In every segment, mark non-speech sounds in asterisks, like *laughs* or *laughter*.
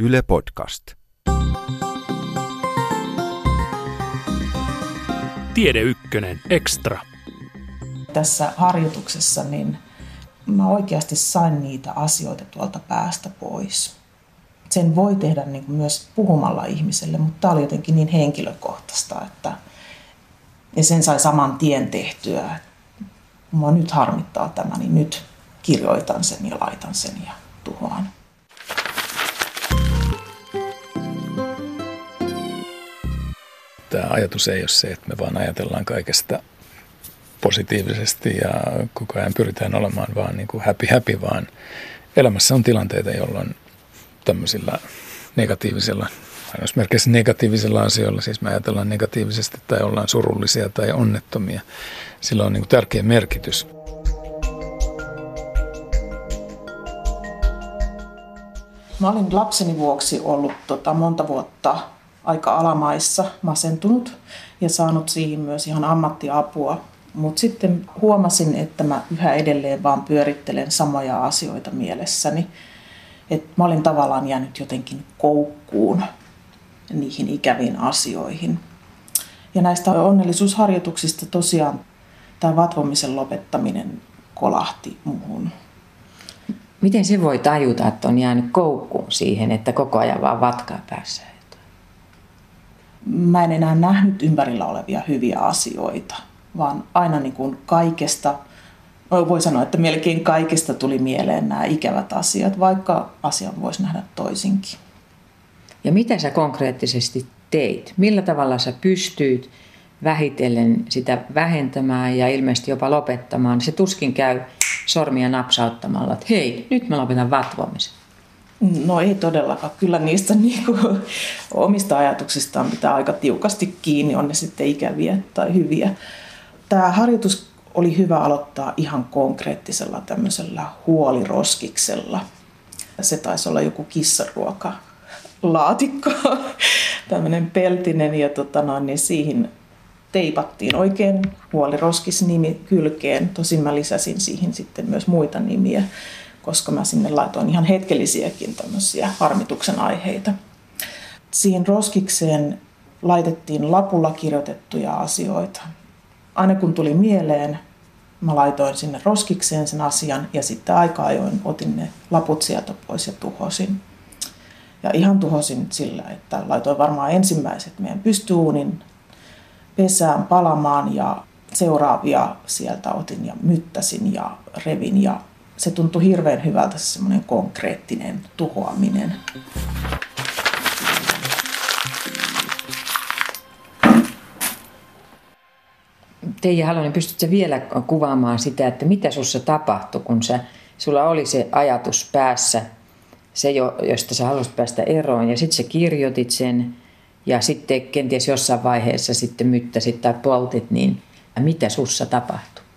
Yle Podcast. Tiede Ykkönen Extra. Tässä harjoituksessa niin mä oikeasti sain niitä asioita tuolta päästä pois. Sen voi tehdä niin kuin myös puhumalla ihmiselle, mutta tämä oli jotenkin niin henkilökohtaista, että ja sen sai saman tien tehtyä. Mua nyt harmittaa tämä, niin nyt kirjoitan sen ja laitan sen ja tuhoan. Tämä ajatus ei ole se, että me vaan ajatellaan kaikesta positiivisesti ja koko ajan pyritään olemaan vaan niin kuin happy happy, vaan elämässä on tilanteita, jolloin tämmöisillä negatiivisilla, ainoasmerkeissä negatiivisilla asioilla, siis me ajatellaan negatiivisesti tai ollaan surullisia tai onnettomia, sillä on niin kuin tärkeä merkitys. Mä olin lapseni vuoksi ollut tota, monta vuotta aika alamaissa masentunut ja saanut siihen myös ihan ammattiapua. Mutta sitten huomasin, että mä yhä edelleen vaan pyörittelen samoja asioita mielessäni. Että mä olin tavallaan jäänyt jotenkin koukkuun niihin ikäviin asioihin. Ja näistä onnellisuusharjoituksista tosiaan tämä vatvomisen lopettaminen kolahti muuhun. Miten se voi tajuta, että on jäänyt koukkuun siihen, että koko ajan vaan vatkaa päässä? Mä en enää nähnyt ympärillä olevia hyviä asioita, vaan aina niin kuin kaikesta, voi sanoa, että melkein kaikesta tuli mieleen nämä ikävät asiat, vaikka asian voisi nähdä toisinkin. Ja mitä sä konkreettisesti teit? Millä tavalla sä pystyit vähitellen sitä vähentämään ja ilmeisesti jopa lopettamaan? Se tuskin käy sormia napsauttamalla, että hei, nyt mä lopetan vatvomisen. No ei todellakaan. Kyllä niistä *laughs* niin kuin, omista ajatuksistaan pitää aika tiukasti kiinni, on ne sitten ikäviä tai hyviä. Tämä harjoitus oli hyvä aloittaa ihan konkreettisella tämmöisellä huoliroskiksella. Se taisi olla joku kissaruoka laatikko, *laughs* tämmöinen peltinen ja tota noin, niin siihen teipattiin oikein huoliroskis-nimi kylkeen. Tosin mä lisäsin siihen sitten myös muita nimiä, koska mä sinne laitoin ihan hetkellisiäkin tämmöisiä harmituksen aiheita. Siihen roskikseen laitettiin lapulla kirjoitettuja asioita. Aina kun tuli mieleen, mä laitoin sinne roskikseen sen asian ja sitten aika ajoin otin ne laput sieltä pois ja tuhosin. Ja ihan tuhosin sillä, että laitoin varmaan ensimmäiset meidän pystyuunin pesään palamaan ja seuraavia sieltä otin ja myttäsin ja revin ja se tuntui hirveän hyvältä se semmoinen konkreettinen tuhoaminen. Teija Halonen, pystytkö vielä kuvaamaan sitä, että mitä sinussa tapahtui, kun sä, sulla oli se ajatus päässä, se, jo, josta sä halusit päästä eroon, ja sitten sä kirjoitit sen, ja sitten kenties jossain vaiheessa sitten myttäsit tai poltit, niin mitä sussa tapahtui?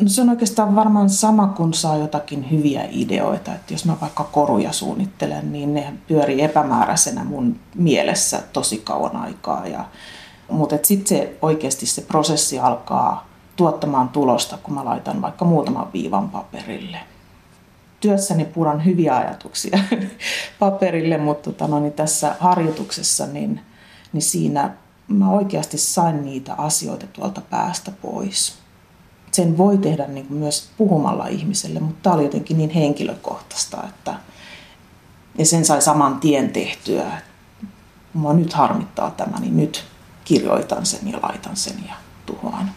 No se on oikeastaan varmaan sama, kun saa jotakin hyviä ideoita. Että jos mä vaikka koruja suunnittelen, niin ne pyörii epämääräisenä mun mielessä tosi kauan aikaa. Ja, mutta sitten se oikeasti se prosessi alkaa tuottamaan tulosta, kun mä laitan vaikka muutaman viivan paperille. Työssäni puran hyviä ajatuksia *laughs* paperille, mutta tota, no, niin tässä harjoituksessa niin, niin siinä mä oikeasti sain niitä asioita tuolta päästä pois sen voi tehdä niin kuin myös puhumalla ihmiselle, mutta tämä oli jotenkin niin henkilökohtaista, että ja sen sai saman tien tehtyä. Mua nyt harmittaa tämä, niin nyt kirjoitan sen ja laitan sen ja tuhoan.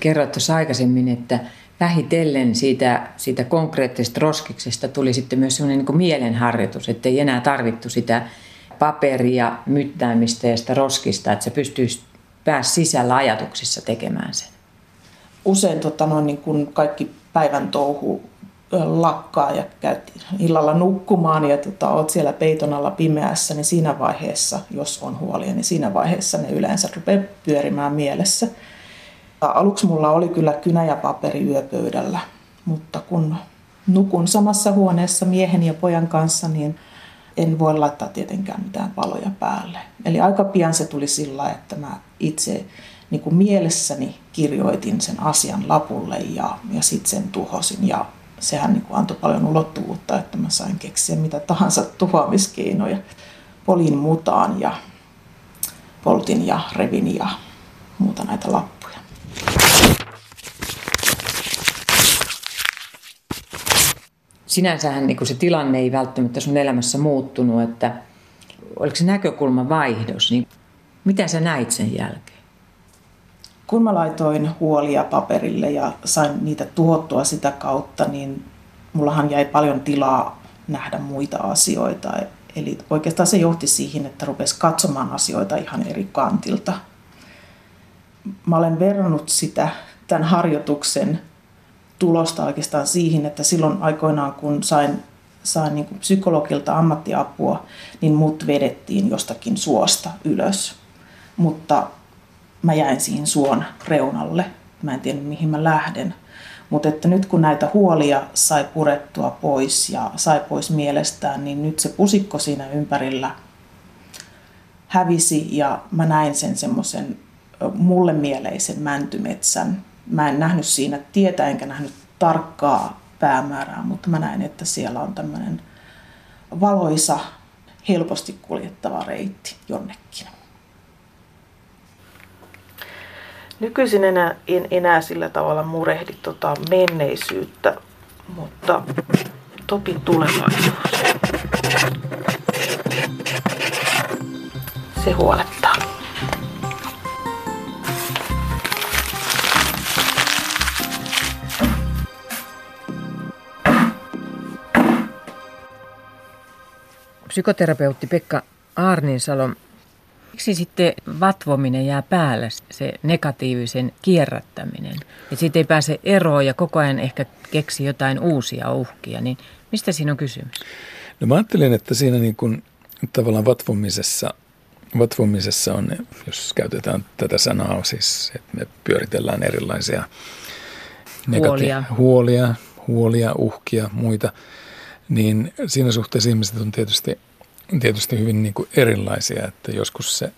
Kerroit tuossa aikaisemmin, että vähitellen siitä, siitä konkreettisesta roskiksesta tuli sitten myös sellainen niin mielenharjoitus, että ei enää tarvittu sitä paperia, myttäämistä ja sitä roskista, että se pystyisi pääs sisällä ajatuksissa tekemään sen usein tota noin, niin kun kaikki päivän touhu lakkaa ja käyt illalla nukkumaan ja tota, oot siellä peiton alla pimeässä, niin siinä vaiheessa, jos on huolia, niin siinä vaiheessa ne yleensä rupeaa pyörimään mielessä. Aluksi mulla oli kyllä kynä ja paperi yöpöydällä, mutta kun nukun samassa huoneessa miehen ja pojan kanssa, niin en voi laittaa tietenkään mitään valoja päälle. Eli aika pian se tuli sillä, että mä itse niin kuin mielessäni kirjoitin sen asian lapulle ja, ja sitten sen tuhosin ja sehän niin kuin antoi paljon ulottuvuutta, että mä sain keksiä mitä tahansa tuhoamiskeinoja. Polin mutaan ja poltin ja revin ja muuta näitä lappuja. Sinänsähän niin se tilanne ei välttämättä sun elämässä muuttunut, että oliko se näkökulma vaihdos, niin mitä sä näit sen jälkeen? Kun mä laitoin huolia paperille ja sain niitä tuhottua sitä kautta, niin mullahan jäi paljon tilaa nähdä muita asioita. Eli oikeastaan se johti siihen, että rupesi katsomaan asioita ihan eri kantilta. Mä olen verrannut sitä tämän harjoituksen tulosta oikeastaan siihen, että silloin aikoinaan kun sain, sain niin kuin psykologilta ammattiapua, niin mut vedettiin jostakin suosta ylös. Mutta mä jäin siihen suon reunalle. Mä en tiedä mihin mä lähden. Mutta että nyt kun näitä huolia sai purettua pois ja sai pois mielestään, niin nyt se pusikko siinä ympärillä hävisi ja mä näin sen semmoisen mulle mieleisen mäntymetsän. Mä en nähnyt siinä tietä enkä nähnyt tarkkaa päämäärää, mutta mä näin, että siellä on tämmöinen valoisa, helposti kuljettava reitti jonnekin. Nykyisin enää, en enää sillä tavalla murehdi tota menneisyyttä, mutta Topin tulevaisuus. Se huolettaa. Psykoterapeutti Pekka Arninsalo Miksi sitten vatvominen jää päälle, se negatiivisen kierrättäminen? Että siitä ei pääse eroon ja koko ajan ehkä keksi jotain uusia uhkia, niin mistä siinä on kysymys? No mä ajattelin, että siinä niin kuin, tavallaan vatvomisessa, vatvomisessa on, jos käytetään tätä sanaa, siis että me pyöritellään erilaisia negati- huolia. huolia, huolia, uhkia, muita, niin siinä suhteessa ihmiset on tietysti tietysti hyvin niin kuin erilaisia, että joskus, se,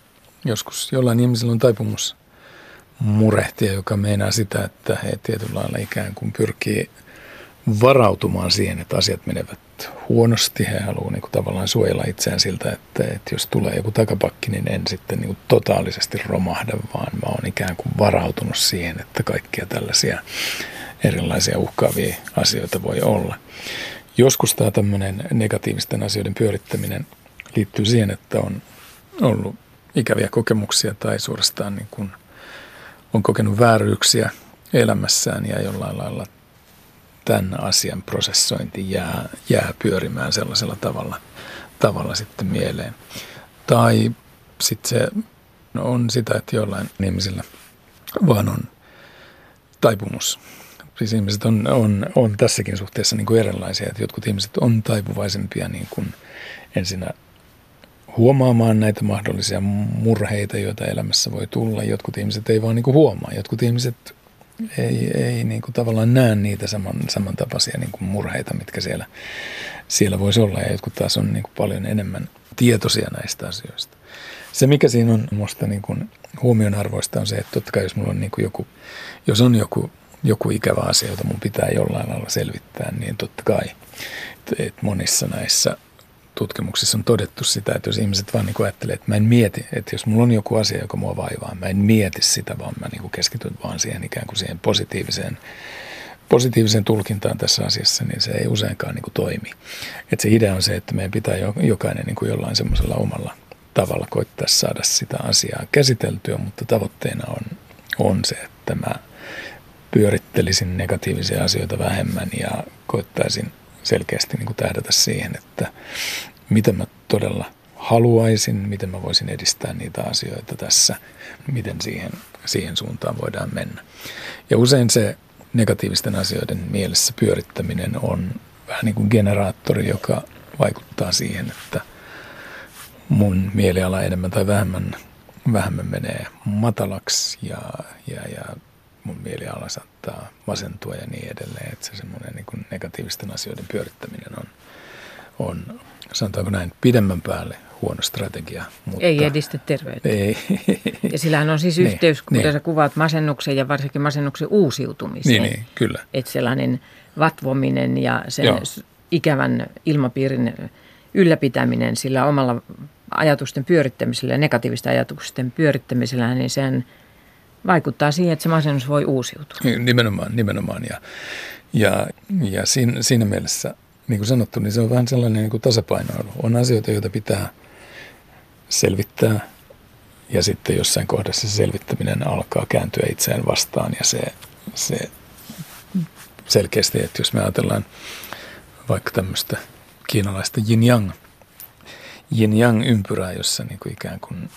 joskus jollain ihmisellä on taipumus murehtia, joka meinaa sitä, että he tietyllä lailla ikään kuin pyrkii varautumaan siihen, että asiat menevät huonosti. He haluavat niin kuin tavallaan suojella itseään siltä, että, että jos tulee joku takapakki, niin en sitten niin kuin totaalisesti romahda, vaan mä oon ikään kuin varautunut siihen, että kaikkia tällaisia erilaisia uhkaavia asioita voi olla. Joskus tämä tämmöinen negatiivisten asioiden pyörittäminen liittyy siihen, että on ollut ikäviä kokemuksia tai suorastaan niin kuin on kokenut vääryyksiä elämässään ja jollain lailla tämän asian prosessointi jää, jää pyörimään sellaisella tavalla, tavalla sitten mieleen. Tai sitten se on sitä, että jollain ihmisillä vaan on taipumus siis ihmiset on, on, on tässäkin suhteessa niin kuin erilaisia, että jotkut ihmiset on taipuvaisempia niin kuin ensinnä huomaamaan näitä mahdollisia murheita, joita elämässä voi tulla. Jotkut ihmiset ei vaan niin kuin huomaa. Jotkut ihmiset ei, ei niin kuin tavallaan näe niitä saman, samantapaisia niin kuin murheita, mitkä siellä, siellä voisi olla. Ja jotkut taas on niin kuin paljon enemmän tietoisia näistä asioista. Se, mikä siinä on minusta niin huomionarvoista, on se, että totta kai jos mulla on niin kuin joku, jos on joku joku ikävä asia, jota mun pitää jollain lailla selvittää, niin totta kai että monissa näissä tutkimuksissa on todettu sitä, että jos ihmiset vaan niin ajattelee, että mä en mieti, että jos mulla on joku asia, joka mua vaivaa, mä en mieti sitä, vaan mä niin keskityn vaan siihen ikään kuin siihen positiiviseen, positiiviseen tulkintaan tässä asiassa, niin se ei useinkaan niin toimi. Että se idea on se, että meidän pitää jokainen niin kuin jollain semmoisella omalla tavalla koittaa saada sitä asiaa käsiteltyä, mutta tavoitteena on, on se, että mä pyörittelisin negatiivisia asioita vähemmän ja koittaisin selkeästi niin kuin tähdätä siihen, että mitä mä todella haluaisin, miten mä voisin edistää niitä asioita tässä, miten siihen, siihen suuntaan voidaan mennä. Ja usein se negatiivisten asioiden mielessä pyörittäminen on vähän niin kuin generaattori, joka vaikuttaa siihen, että mun mieliala enemmän tai vähemmän, vähemmän menee matalaksi ja, ja, ja mun mieliala saattaa masentua ja niin edelleen. Että se semmoinen niin kuin negatiivisten asioiden pyörittäminen on, on, sanotaanko näin, pidemmän päälle huono strategia. Mutta ei edistä terveyttä. Ei. *laughs* Ja sillähän on siis niin, yhteys, kun niin. sä kuvaat masennuksen ja varsinkin masennuksen uusiutumiseen. Niin, niin kyllä. Että sellainen vatvominen ja sen Joo. ikävän ilmapiirin ylläpitäminen sillä omalla ajatusten pyörittämisellä ja negatiivisten ajatusten pyörittämisellä, niin sen vaikuttaa siihen, että se masennus voi uusiutua. Nimenomaan, nimenomaan. Ja, ja, ja siinä, siinä mielessä, niin kuin sanottu, niin se on vähän sellainen niin kuin tasapainoilu. On asioita, joita pitää selvittää ja sitten jossain kohdassa se selvittäminen alkaa kääntyä itseään vastaan ja se, se selkeästi, että jos me ajatellaan vaikka tämmöistä kiinalaista yin-yang, yin-yang ympyrää, jossa niin kuin ikään kuin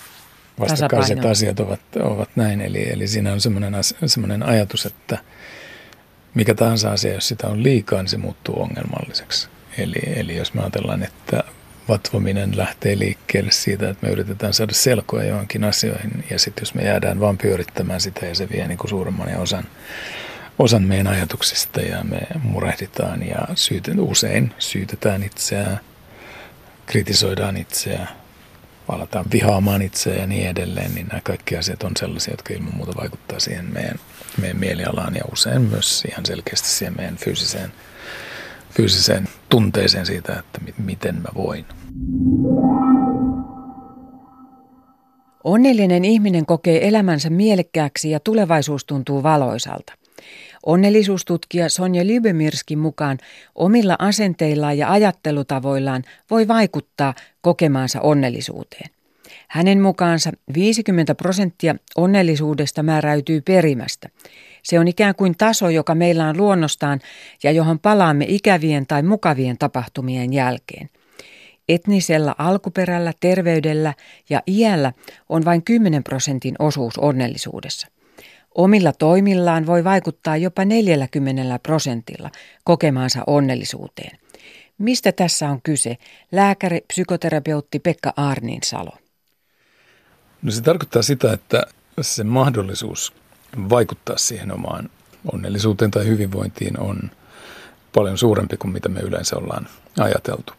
vastakkaiset asiat ovat, ovat näin. Eli, eli siinä on semmoinen, ajatus, että mikä tahansa asia, jos sitä on liikaa, niin se muuttuu ongelmalliseksi. Eli, eli jos me ajatellaan, että vatvominen lähtee liikkeelle siitä, että me yritetään saada selkoa johonkin asioihin, ja sitten jos me jäädään vaan pyörittämään sitä, ja se vie niin kuin suuremman osan, osan meidän ajatuksista, ja me murehditaan, ja syytet, usein syytetään itseään, kritisoidaan itseään, aletaan vihaamaan itseä ja niin edelleen, niin nämä kaikki asiat on sellaisia, jotka ilman muuta vaikuttaa siihen meidän, meidän mielialaan ja usein myös ihan selkeästi siihen meidän fyysiseen, fyysiseen tunteeseen siitä, että mi- miten mä voin. Onnellinen ihminen kokee elämänsä mielekkääksi ja tulevaisuus tuntuu valoisalta. Onnellisuustutkija Sonja Lybemirskin mukaan omilla asenteillaan ja ajattelutavoillaan voi vaikuttaa kokemaansa onnellisuuteen. Hänen mukaansa 50 prosenttia onnellisuudesta määräytyy perimästä. Se on ikään kuin taso, joka meillä on luonnostaan ja johon palaamme ikävien tai mukavien tapahtumien jälkeen. Etnisellä alkuperällä, terveydellä ja iällä on vain 10 prosentin osuus onnellisuudessa. Omilla toimillaan voi vaikuttaa jopa 40 prosentilla kokemaansa onnellisuuteen. Mistä tässä on kyse? Lääkäri, psykoterapeutti Pekka Arninsalo. No se tarkoittaa sitä, että se mahdollisuus vaikuttaa siihen omaan onnellisuuteen tai hyvinvointiin on paljon suurempi kuin mitä me yleensä ollaan ajateltu.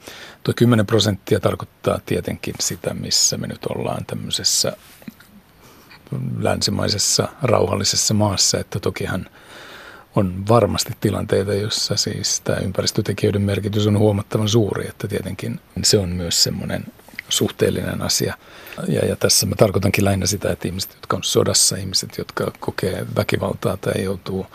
Tuo 10 prosenttia tarkoittaa tietenkin sitä, missä me nyt ollaan tämmöisessä länsimaisessa rauhallisessa maassa, että tokihan on varmasti tilanteita, joissa siis tämä ympäristötekijöiden merkitys on huomattavan suuri, että tietenkin se on myös semmoinen suhteellinen asia. Ja, ja tässä mä tarkoitankin lähinnä sitä, että ihmiset, jotka on sodassa, ihmiset, jotka kokee väkivaltaa tai joutuu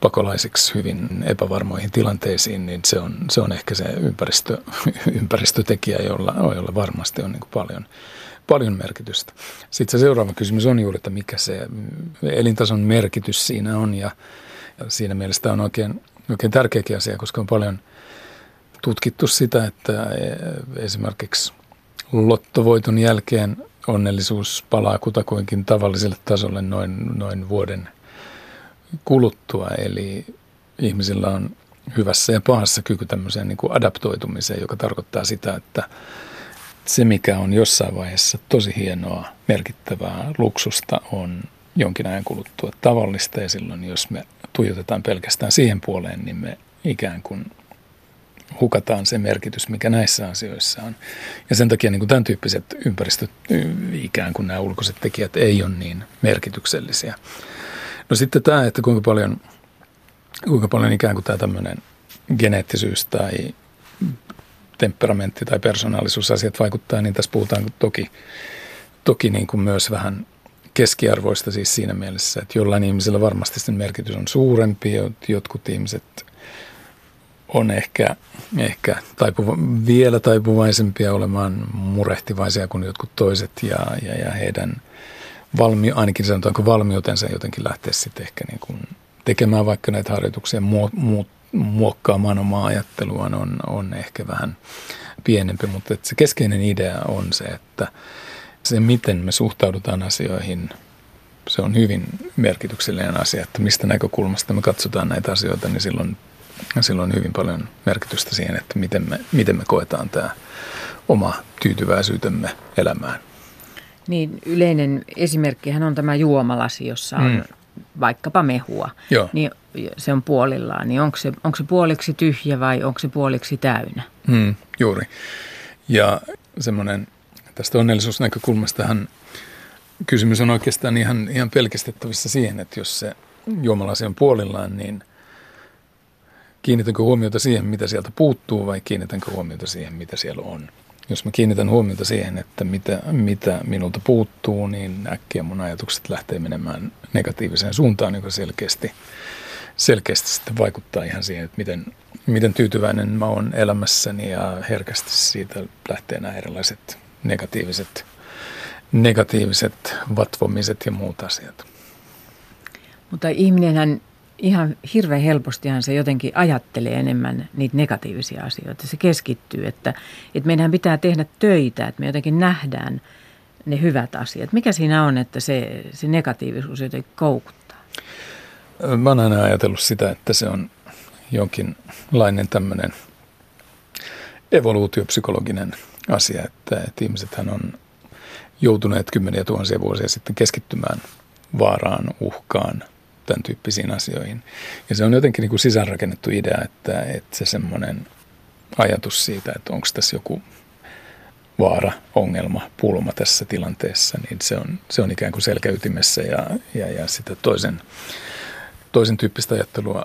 pakolaisiksi hyvin epävarmoihin tilanteisiin, niin se on, se on ehkä se ympäristö, *laughs* ympäristötekijä, jolla, jolla varmasti on niin paljon, paljon merkitystä. Sitten se seuraava kysymys on juuri, että mikä se elintason merkitys siinä on ja, siinä mielessä tämä on oikein, oikein tärkeäkin asia, koska on paljon tutkittu sitä, että esimerkiksi lottovoiton jälkeen onnellisuus palaa kutakuinkin tavalliselle tasolle noin, noin vuoden kuluttua. Eli ihmisillä on hyvässä ja pahassa kyky tämmöiseen niin kuin adaptoitumiseen, joka tarkoittaa sitä, että se mikä on jossain vaiheessa tosi hienoa, merkittävää luksusta on jonkin ajan kuluttua tavallista ja silloin jos me tuijotetaan pelkästään siihen puoleen, niin me ikään kuin hukataan se merkitys, mikä näissä asioissa on. Ja sen takia niin kuin tämän tyyppiset ympäristöt, ikään kuin nämä ulkoiset tekijät, ei ole niin merkityksellisiä. No sitten tämä, että kuinka paljon, kuinka paljon ikään kuin tämä tämmöinen geneettisyys tai temperamentti tai persoonallisuusasiat vaikuttaa, niin tässä puhutaan toki, toki niin kuin myös vähän keskiarvoista siis siinä mielessä, että jollain ihmisellä varmasti sen merkitys on suurempi, jotkut ihmiset on ehkä, ehkä taipuva, vielä taipuvaisempia olemaan murehtivaisia kuin jotkut toiset ja, ja, ja heidän valmi, ainakin sanotaanko valmiutensa jotenkin lähteä sitten ehkä niin kuin tekemään vaikka näitä harjoituksia, muo, mu, muokkaamaan omaa ajatteluaan on, on ehkä vähän pienempi, mutta että se keskeinen idea on se, että se miten me suhtaudutaan asioihin, se on hyvin merkityksellinen asia, että mistä näkökulmasta me katsotaan näitä asioita, niin silloin, silloin on hyvin paljon merkitystä siihen, että miten me, miten me koetaan tämä oma tyytyväisyytemme elämään. Niin yleinen esimerkkihän on tämä juomalasi, jossa on mm. Vaikkapa mehua. Joo. Niin se on puolillaan. Niin onko se, onko se puoliksi tyhjä vai onko se puoliksi täynnä? Mm, juuri. Ja semmoinen tästä onnellisuusnäkökulmastahan kysymys on oikeastaan ihan, ihan pelkistettävissä siihen, että jos se juomalasi on puolillaan, niin kiinnitänkö huomiota siihen, mitä sieltä puuttuu vai kiinnitänkö huomiota siihen, mitä siellä on. Jos mä kiinnitän huomiota siihen, että mitä, mitä minulta puuttuu, niin äkkiä mun ajatukset lähtee menemään negatiiviseen suuntaan, joka selkeästi, selkeästi sitten vaikuttaa ihan siihen, että miten, miten tyytyväinen mä oon elämässäni ja herkästi siitä lähtee nämä erilaiset negatiiviset, negatiiviset vatvomiset ja muut asiat. Mutta ihminenhän ihan hirveän helpostihan se jotenkin ajattelee enemmän niitä negatiivisia asioita. Se keskittyy, että, että meidän pitää tehdä töitä, että me jotenkin nähdään ne hyvät asiat. Mikä siinä on, että se, se negatiivisuus jotenkin koukuttaa? Mä oon aina ajatellut sitä, että se on jonkinlainen tämmöinen evoluutiopsykologinen asia, että, että ihmisethän on joutuneet kymmeniä tuhansia vuosia sitten keskittymään vaaraan, uhkaan, tämän tyyppisiin asioihin. Ja se on jotenkin niin kuin sisäänrakennettu idea, että, että se semmoinen ajatus siitä, että onko tässä joku vaara, ongelma, pulma tässä tilanteessa, niin se on, se on ikään kuin selkäytimessä ja, ja, ja sitä toisen, toisen tyyppistä ajattelua,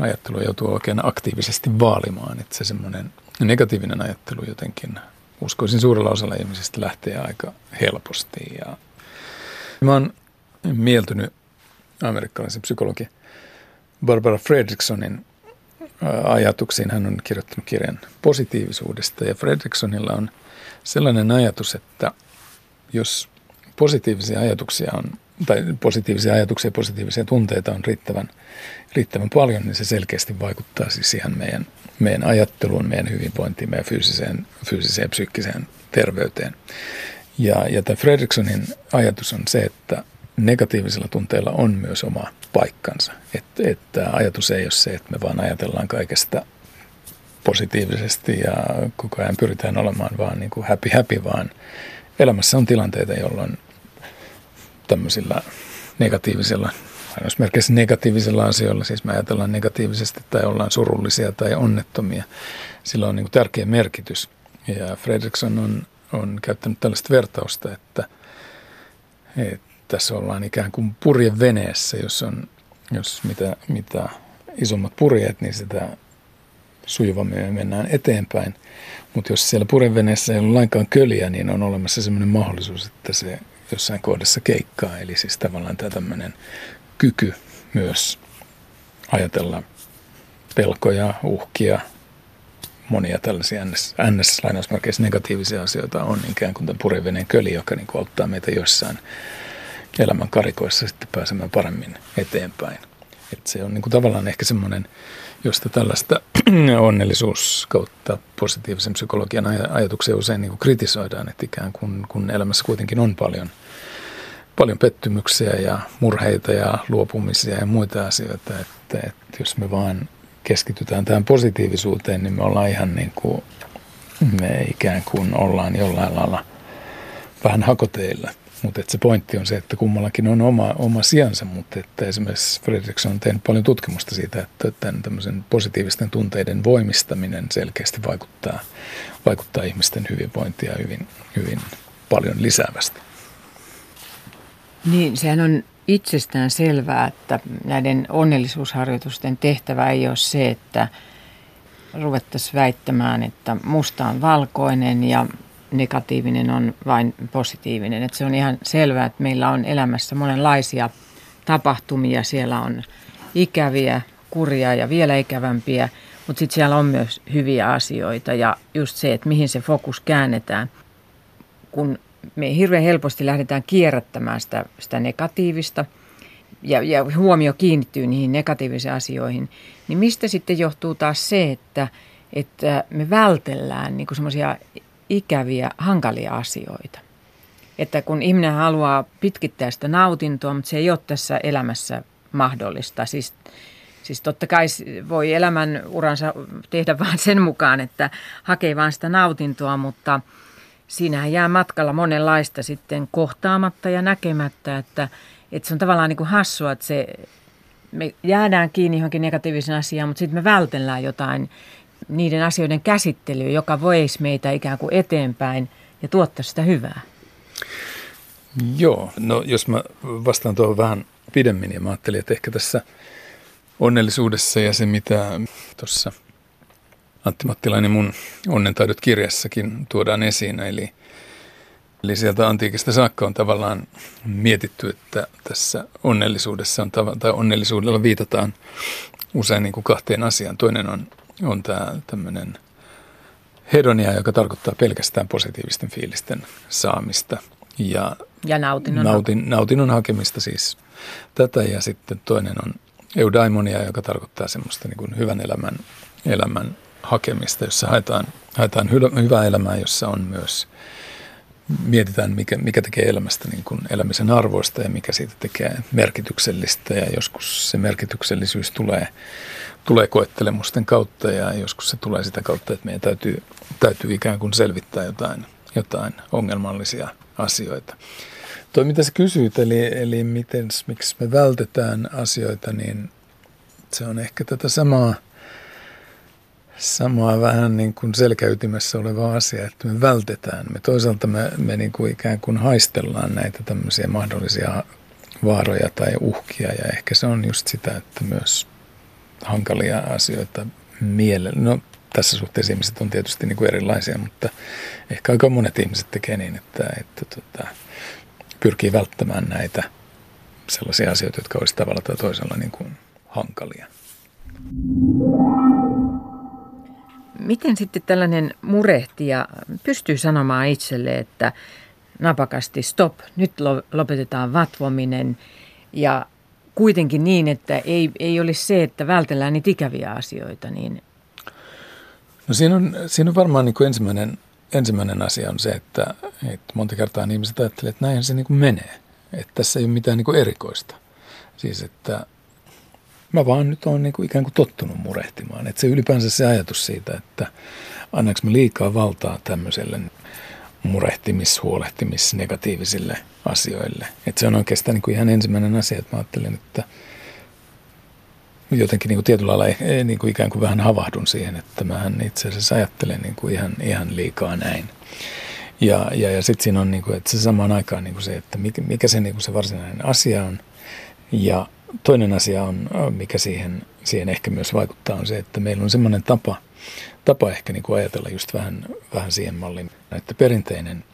ajattelua joutuu oikein aktiivisesti vaalimaan, että se semmoinen negatiivinen ajattelu jotenkin uskoisin suurella osalla ihmisistä lähtee aika helposti ja mä oon mieltynyt amerikkalaisen psykologi Barbara Fredricksonin ajatuksiin. Hän on kirjoittanut kirjan positiivisuudesta ja Fredricksonilla on sellainen ajatus, että jos positiivisia ajatuksia on, tai positiivisia ajatuksia ja positiivisia tunteita on riittävän, riittävän paljon, niin se selkeästi vaikuttaa siis ihan meidän, meidän ajatteluun, meidän hyvinvointiin, meidän fyysiseen, fyysiseen ja psyykkiseen terveyteen. Ja, ja tämä Fredricksonin ajatus on se, että negatiivisilla tunteilla on myös oma paikkansa. Että, että ajatus ei ole se, että me vaan ajatellaan kaikesta positiivisesti ja koko ajan pyritään olemaan vaan niin kuin happy happy, vaan elämässä on tilanteita, jolloin tämmöisillä negatiivisilla, ainoasmerkeissä negatiivisilla asioilla, siis me ajatellaan negatiivisesti tai ollaan surullisia tai onnettomia, sillä on niin kuin tärkeä merkitys. Ja Fredrickson on, on käyttänyt tällaista vertausta, että, että tässä ollaan ikään kuin purjeveneessä, jos, on, jos mitä, mitä isommat purjeet, niin sitä sujuvammin me mennään eteenpäin. Mutta jos siellä purjeveneessä ei ole lainkaan köliä, niin on olemassa sellainen mahdollisuus, että se jossain kohdassa keikkaa. Eli siis tavallaan tämä tämmöinen kyky myös ajatella pelkoja, uhkia, monia tällaisia ns, ns negatiivisia asioita on ikään kuin tämän purjeveneen köli, joka niin auttaa meitä jossain elämän karikoissa sitten pääsemään paremmin eteenpäin. Et se on niin kuin tavallaan ehkä semmoinen, josta tällaista *clears throat* onnellisuus kautta positiivisen psykologian ajatuksia usein niin kuin kritisoidaan, että ikään kuin kun elämässä kuitenkin on paljon, paljon pettymyksiä ja murheita ja luopumisia ja muita asioita, että, että jos me vaan keskitytään tähän positiivisuuteen, niin me ollaan ihan niin kuin, me ikään kuin ollaan jollain lailla vähän hakoteilla – mutta se pointti on se, että kummallakin on oma, oma sijansa, mutta että esimerkiksi Fredrickson on tehnyt paljon tutkimusta siitä, että tämän positiivisten tunteiden voimistaminen selkeästi vaikuttaa, vaikuttaa ihmisten hyvinvointia hyvin, hyvin paljon lisäävästi. Niin, sehän on itsestään selvää, että näiden onnellisuusharjoitusten tehtävä ei ole se, että ruvettaisiin väittämään, että musta on valkoinen ja negatiivinen on vain positiivinen. Että se on ihan selvää, että meillä on elämässä monenlaisia tapahtumia. Siellä on ikäviä, kurjia ja vielä ikävämpiä, mutta sitten siellä on myös hyviä asioita ja just se, että mihin se fokus käännetään. Kun me hirveän helposti lähdetään kierrättämään sitä, sitä negatiivista ja, ja huomio kiinnittyy niihin negatiivisiin asioihin, niin mistä sitten johtuu taas se, että, että me vältellään niin semmoisia ikäviä, hankalia asioita. Että kun ihminen haluaa pitkittää sitä nautintoa, mutta se ei ole tässä elämässä mahdollista. Siis, siis totta kai voi elämän uransa tehdä *laughs* vain sen mukaan, että hakee vain sitä nautintoa, mutta siinähän jää matkalla monenlaista sitten kohtaamatta ja näkemättä, että, että se on tavallaan niin kuin hassua, että se, me jäädään kiinni johonkin negatiivisen asiaan, mutta sitten me vältellään jotain niiden asioiden käsittely, joka voisi meitä ikään kuin eteenpäin ja tuottaa sitä hyvää? Joo, no jos mä vastaan tuohon vähän pidemmin, ja mä ajattelin, että ehkä tässä onnellisuudessa ja se, mitä tuossa Antti Mattilainen mun onnentaidot kirjassakin tuodaan esiin, eli, eli sieltä antiikista saakka on tavallaan mietitty, että tässä onnellisuudessa on, tai onnellisuudella viitataan usein niin kuin kahteen asiaan. Toinen on, on tämä tämmöinen hedonia, joka tarkoittaa pelkästään positiivisten fiilisten saamista. Ja, ja nautinnon. Nautin, nautinnon hakemista siis tätä. Ja sitten toinen on eudaimonia, joka tarkoittaa semmoista niin kuin hyvän elämän, elämän hakemista, jossa haetaan, haetaan hyvää elämää, jossa on myös mietitään, mikä, mikä tekee elämästä niin kuin elämisen arvoista ja mikä siitä tekee merkityksellistä ja joskus se merkityksellisyys tulee, tulee koettelemusten kautta ja joskus se tulee sitä kautta, että meidän täytyy, täytyy ikään kuin selvittää jotain, jotain ongelmallisia asioita. Toi mitä sä kysyit, eli, eli miten, miksi me vältetään asioita, niin se on ehkä tätä samaa – samaa vähän niin kuin selkäytimessä oleva asia, että me vältetään. Me toisaalta me, me niin kuin ikään kuin haistellaan näitä tämmöisiä mahdollisia vaaroja tai uhkia ja ehkä se on just sitä, että myös hankalia asioita mielellä. No tässä suhteessa ihmiset on tietysti niin kuin erilaisia, mutta ehkä aika monet ihmiset tekee niin, että, että tota, pyrkii välttämään näitä sellaisia asioita, jotka olisi tavalla tai toisella niin kuin hankalia. Miten sitten tällainen murehtija pystyy sanomaan itselle, että napakasti stop, nyt lopetetaan vatvominen ja kuitenkin niin, että ei, ei olisi se, että vältellään niitä ikäviä asioita. Niin... No siinä on, siinä on varmaan niin kuin ensimmäinen, ensimmäinen asia on se, että, että monta kertaa ihmiset ajattelevat, että näinhän se niin kuin menee. Että tässä ei ole mitään niin kuin erikoista. Siis että mä vaan nyt on niin kuin ikään kuin tottunut murehtimaan. Että se ylipäänsä se ajatus siitä, että annaks me liikaa valtaa tämmöiselle murehtimis, huolehtimis, negatiivisille asioille. Että se on oikeastaan niin kuin ihan ensimmäinen asia, että mä ajattelen, että jotenkin niin kuin tietyllä lailla niin kuin ikään kuin vähän havahdun siihen, että mähän itse asiassa ajattelen niin kuin ihan, ihan liikaa näin. Ja, ja, ja sitten siinä on niin kuin, että se samaan aikaan niin kuin se, että mikä, mikä se, niin kuin se varsinainen asia on ja toinen asia on, mikä siihen, siihen ehkä myös vaikuttaa, on se, että meillä on semmoinen tapa, tapa ehkä niin kuin ajatella just vähän, vähän siihen malliin, että perinteinen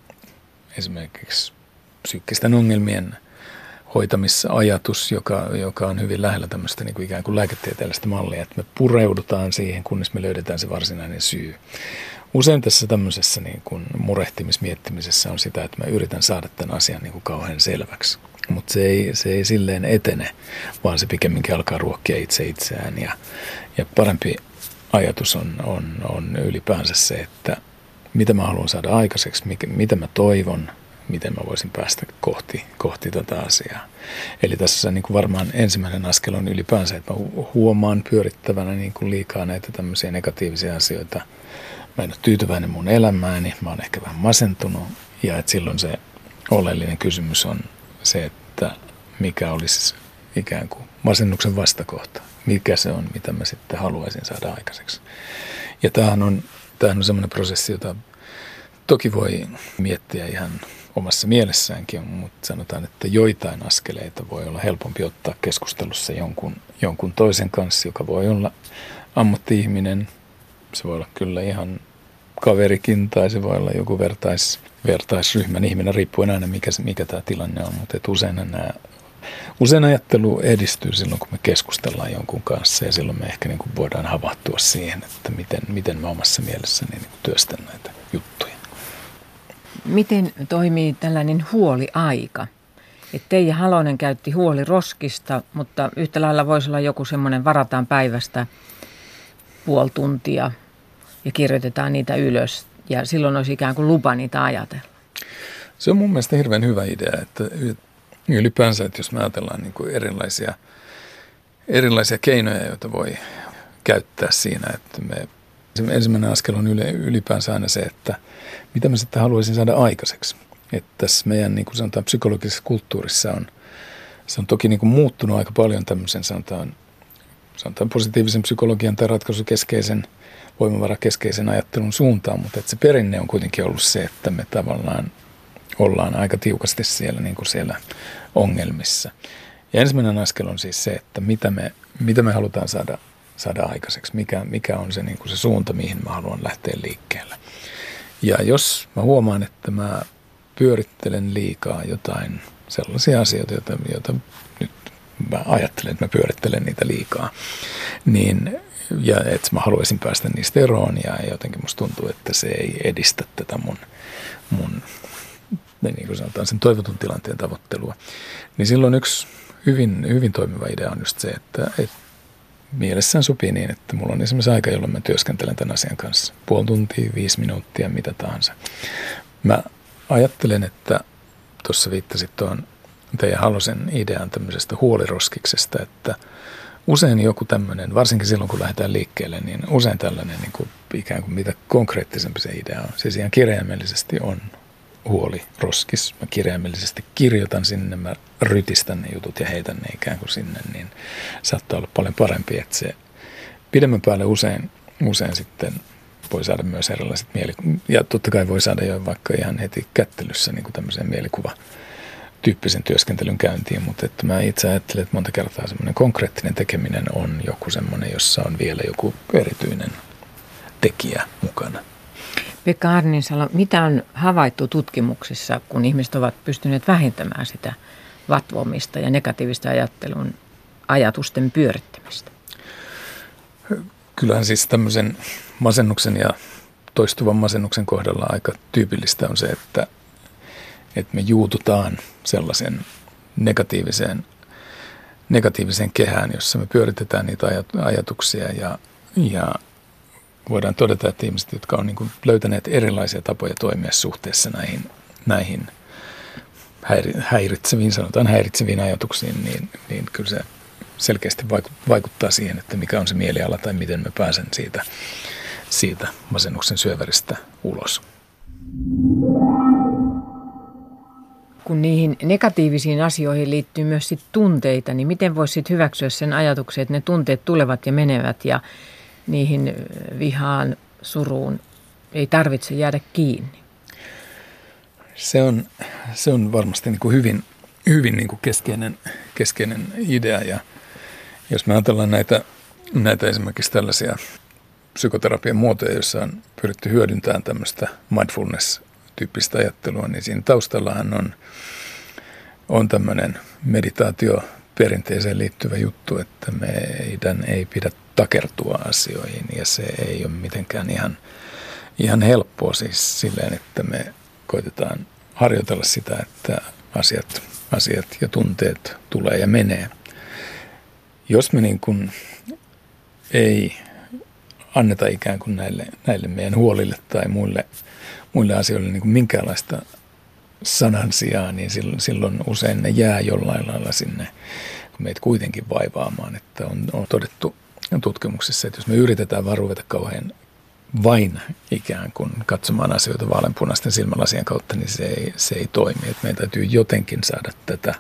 esimerkiksi psyykkisten ongelmien hoitamisajatus, joka, joka on hyvin lähellä tämmöistä niin kuin ikään kuin lääketieteellistä mallia, että me pureudutaan siihen, kunnes me löydetään se varsinainen syy. Usein tässä tämmöisessä niin kuin murehtimismiettimisessä on sitä, että mä yritän saada tämän asian niin kuin kauhean selväksi mutta se ei, se ei silleen etene, vaan se pikemminkin alkaa ruokkia itse itseään. Ja, ja parempi ajatus on, on, on ylipäänsä se, että mitä mä haluan saada aikaiseksi, mikä, mitä mä toivon, miten mä voisin päästä kohti, kohti tätä asiaa. Eli tässä niin kuin varmaan ensimmäinen askel on ylipäänsä, että mä huomaan pyörittävänä niin kuin liikaa näitä tämmöisiä negatiivisia asioita. Mä en ole tyytyväinen mun elämääni, mä oon ehkä vähän masentunut ja että silloin se oleellinen kysymys on, se, että mikä olisi ikään kuin masennuksen vastakohta. Mikä se on, mitä mä sitten haluaisin saada aikaiseksi. Ja tämähän on, tämähän on semmoinen prosessi, jota toki voi miettiä ihan omassa mielessäänkin, mutta sanotaan, että joitain askeleita voi olla helpompi ottaa keskustelussa jonkun, jonkun toisen kanssa, joka voi olla ammatti-ihminen. Se voi olla kyllä ihan kaverikin tai se voi olla joku vertais, vertaisryhmän ihminen, riippuen aina mikä, mikä tämä tilanne on, mutta usein nämä Usein ajattelu edistyy silloin, kun me keskustellaan jonkun kanssa ja silloin me ehkä niin kuin voidaan havahtua siihen, että miten, miten mä omassa mielessäni niin kuin työstän näitä juttuja. Miten toimii tällainen huoliaika? Et Teija Halonen käytti huoli roskista, mutta yhtä lailla voisi olla joku semmoinen varataan päivästä puoli tuntia ja kirjoitetaan niitä ylös ja silloin olisi ikään kuin lupa niitä ajatella. Se on mun mielestä hirveän hyvä idea, että ylipäänsä, että jos me ajatellaan niin kuin erilaisia, erilaisia keinoja, joita voi käyttää siinä, että me ensimmäinen askel on ylipäänsä aina se, että mitä mä sitten haluaisin saada aikaiseksi. Että tässä meidän niin kuin sanotaan psykologisessa kulttuurissa on, se on toki niin kuin muuttunut aika paljon tämmöisen sanotaan, sanotaan positiivisen psykologian tai ratkaisukeskeisen voimavara keskeisen ajattelun suuntaan, mutta että se perinne on kuitenkin ollut se, että me tavallaan ollaan aika tiukasti siellä, niin kuin siellä ongelmissa. Ja ensimmäinen askel on siis se, että mitä me, mitä me halutaan saada, saada aikaiseksi, mikä, mikä on se, niin kuin se suunta, mihin mä haluan lähteä liikkeelle. Ja jos mä huomaan, että mä pyörittelen liikaa jotain sellaisia asioita, joita, joita nyt mä ajattelen, että mä pyörittelen niitä liikaa, niin ja että mä haluaisin päästä niistä eroon ja jotenkin musta tuntuu, että se ei edistä tätä mun, mun niin kuin sanotaan, sen toivotun tilanteen tavoittelua. Niin silloin yksi hyvin, hyvin toimiva idea on just se, että, että mielessään sopii niin, että mulla on esimerkiksi aika, jolloin mä työskentelen tämän asian kanssa. Puoli tuntia, viisi minuuttia, mitä tahansa. Mä ajattelen, että tuossa viittasit tuon teidän Halosen idean tämmöisestä huoliroskiksesta, että usein joku tämmöinen, varsinkin silloin kun lähdetään liikkeelle, niin usein tällainen niin kuin ikään kuin mitä konkreettisempi se idea on. Siis ihan kirjaimellisesti on huoli roskis. Mä kirjaimellisesti kirjoitan sinne, mä rytistän ne jutut ja heitän ne ikään kuin sinne, niin saattaa olla paljon parempi, että se pidemmän päälle usein, usein sitten voi saada myös erilaiset mielikuvat. Ja totta kai voi saada jo vaikka ihan heti kättelyssä niin kuin tämmöisen mielikuva tyyppisen työskentelyn käyntiin, mutta että mä itse ajattelen, että monta kertaa semmoinen konkreettinen tekeminen on joku semmoinen, jossa on vielä joku erityinen tekijä mukana. Pekka Arninsalo, mitä on havaittu tutkimuksissa, kun ihmiset ovat pystyneet vähentämään sitä vatvomista ja negatiivista ajattelun ajatusten pyörittämistä? Kyllähän siis tämmöisen masennuksen ja toistuvan masennuksen kohdalla aika tyypillistä on se, että, että me juututaan sellaisen negatiiviseen, negatiiviseen kehään, jossa me pyöritetään niitä ajatuksia ja, ja voidaan todeta, että ihmiset, jotka on niin löytäneet erilaisia tapoja toimia suhteessa näihin, näihin häiritseviin, sanotaan häiritseviin ajatuksiin, niin, niin kyllä se selkeästi vaikuttaa siihen, että mikä on se mieliala tai miten mä pääsen siitä, siitä masennuksen syöväristä ulos. Kun niihin negatiivisiin asioihin liittyy myös sit tunteita, niin miten voisit hyväksyä sen ajatuksen, että ne tunteet tulevat ja menevät ja niihin vihaan, suruun ei tarvitse jäädä kiinni? Se on, se on varmasti niin kuin hyvin, hyvin niin kuin keskeinen, keskeinen idea ja jos me ajatellaan näitä, näitä esimerkiksi tällaisia psykoterapian muotoja, joissa on pyritty hyödyntämään tämmöistä mindfulness-tyyppistä ajattelua, niin siinä taustallahan on, on tämmöinen meditaatio perinteeseen liittyvä juttu, että meidän ei pidä takertua asioihin ja se ei ole mitenkään ihan, ihan helppoa siis silleen, että me koitetaan harjoitella sitä, että asiat, asiat ja tunteet tulee ja menee. Jos me niin kuin ei anneta ikään kuin näille, näille meidän huolille tai muille, muille asioille niin kuin minkäänlaista sanan sijaan, niin silloin, usein ne jää jollain lailla sinne meitä kuitenkin vaivaamaan. Että on, on todettu tutkimuksissa, että jos me yritetään vaan ruveta kauhean vain ikään kuin katsomaan asioita vaaleanpunaisten silmälasien kautta, niin se ei, se ei toimi. Että meidän täytyy jotenkin saada tätä,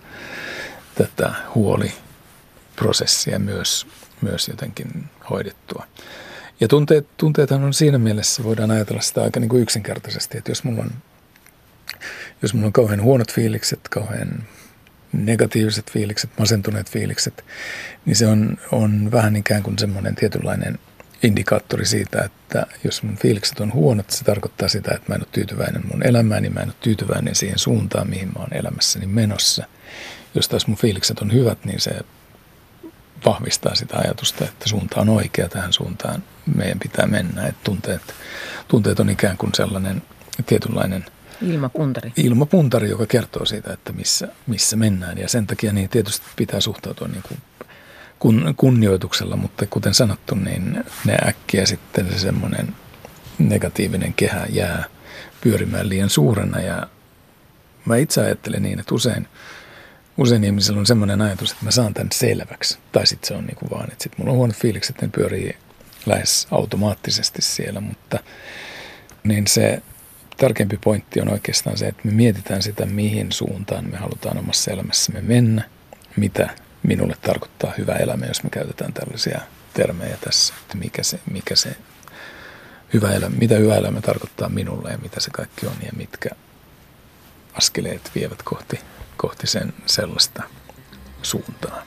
tätä huoliprosessia myös, myös jotenkin hoidettua. Ja tunteet, tunteethan on siinä mielessä, voidaan ajatella sitä aika niin kuin yksinkertaisesti, että jos mulla on, jos mulla on kauhean huonot fiilikset, kauhean negatiiviset fiilikset, masentuneet fiilikset, niin se on, on vähän ikään kuin semmoinen tietynlainen indikaattori siitä, että jos mun fiilikset on huonot, se tarkoittaa sitä, että mä en ole tyytyväinen mun elämään, niin mä en ole tyytyväinen siihen suuntaan, mihin mä oon elämässäni menossa. Jos taas mun fiilikset on hyvät, niin se vahvistaa sitä ajatusta, että suunta on oikea tähän suuntaan. Meidän pitää mennä. Että tunteet, tunteet on ikään kuin sellainen tietynlainen – Ilmapuntari. Ilmapuntari, joka kertoo siitä, että missä, missä mennään. Ja sen takia niin tietysti pitää suhtautua niin kuin kun, kunnioituksella, mutta kuten sanottu, niin ne äkkiä sitten se semmoinen negatiivinen kehä jää pyörimään liian suurena. Ja mä itse ajattelen niin, että usein, usein ihmisillä on semmoinen ajatus, että mä saan tämän selväksi. Tai sitten se on niin kuin vaan, että sitten mulla on huonot fiilikset, ne pyörii lähes automaattisesti siellä, mutta niin se tärkeämpi pointti on oikeastaan se, että me mietitään sitä, mihin suuntaan me halutaan omassa elämässämme mennä, mitä minulle tarkoittaa hyvä elämä, jos me käytetään tällaisia termejä tässä, että mikä se, mikä se hyvä elämä, mitä hyvä elämä tarkoittaa minulle ja mitä se kaikki on ja mitkä askeleet vievät kohti, kohti sen sellaista suuntaa.